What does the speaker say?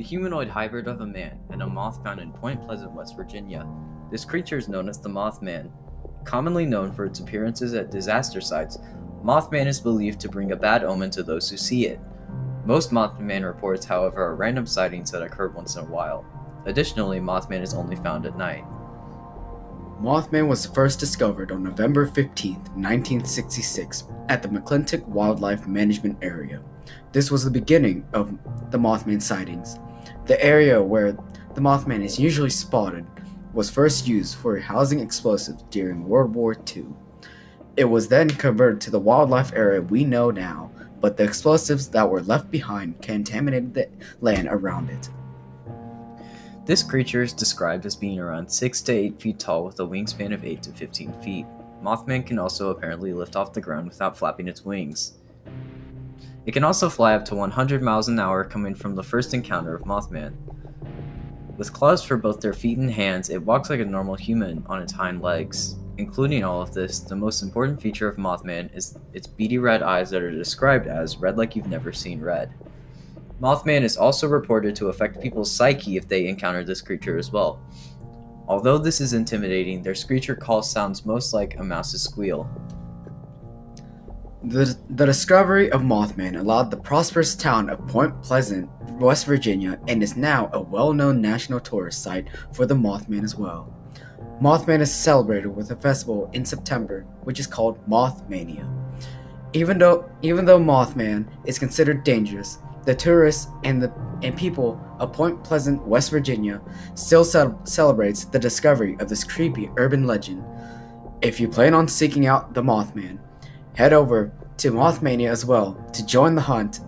the humanoid hybrid of a man and a moth found in Point Pleasant, West Virginia. This creature is known as the Mothman. Commonly known for its appearances at disaster sites, Mothman is believed to bring a bad omen to those who see it. Most Mothman reports, however, are random sightings that occur once in a while. Additionally, Mothman is only found at night. Mothman was first discovered on November 15, 1966, at the McClintic Wildlife Management Area. This was the beginning of the Mothman sightings. The area where the Mothman is usually spotted was first used for housing explosives during World War II. It was then converted to the wildlife area we know now, but the explosives that were left behind contaminated the land around it. This creature is described as being around 6 to 8 feet tall with a wingspan of 8 to 15 feet. Mothman can also apparently lift off the ground without flapping its wings. It can also fly up to 100 miles an hour coming from the first encounter of Mothman. With claws for both their feet and hands, it walks like a normal human on its hind legs. Including all of this, the most important feature of Mothman is its beady red eyes that are described as red like you've never seen red. Mothman is also reported to affect people's psyche if they encounter this creature as well. Although this is intimidating, their screecher call sounds most like a mouse's squeal. The, the discovery of Mothman allowed the prosperous town of Point Pleasant, West Virginia, and is now a well known national tourist site for the Mothman as well. Mothman is celebrated with a festival in September, which is called Mothmania. Even though, even though Mothman is considered dangerous, the tourists and the and people of Point Pleasant, West Virginia, still ce- celebrates the discovery of this creepy urban legend. If you plan on seeking out the Mothman, head over to Mothmania as well to join the hunt